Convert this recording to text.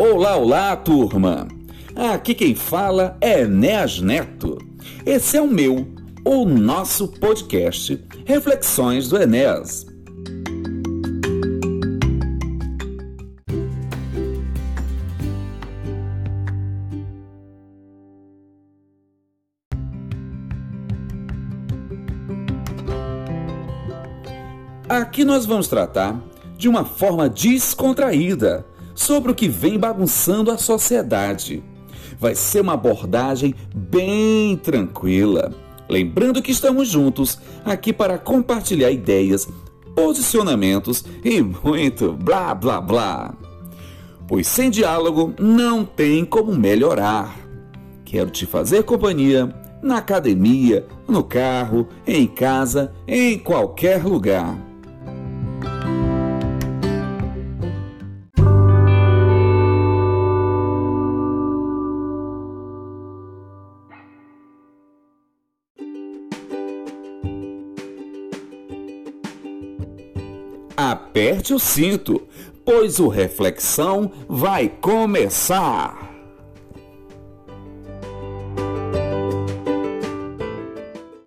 Olá, olá, turma! Aqui quem fala é Enéas Neto. Esse é o meu, o nosso podcast Reflexões do Enéas. Aqui nós vamos tratar de uma forma descontraída sobre o que vem bagunçando a sociedade. Vai ser uma abordagem bem tranquila. Lembrando que estamos juntos aqui para compartilhar ideias, posicionamentos e muito blá blá blá. Pois sem diálogo não tem como melhorar. Quero te fazer companhia na academia, no carro, em casa, em qualquer lugar. Aperte o cinto, pois o Reflexão vai começar!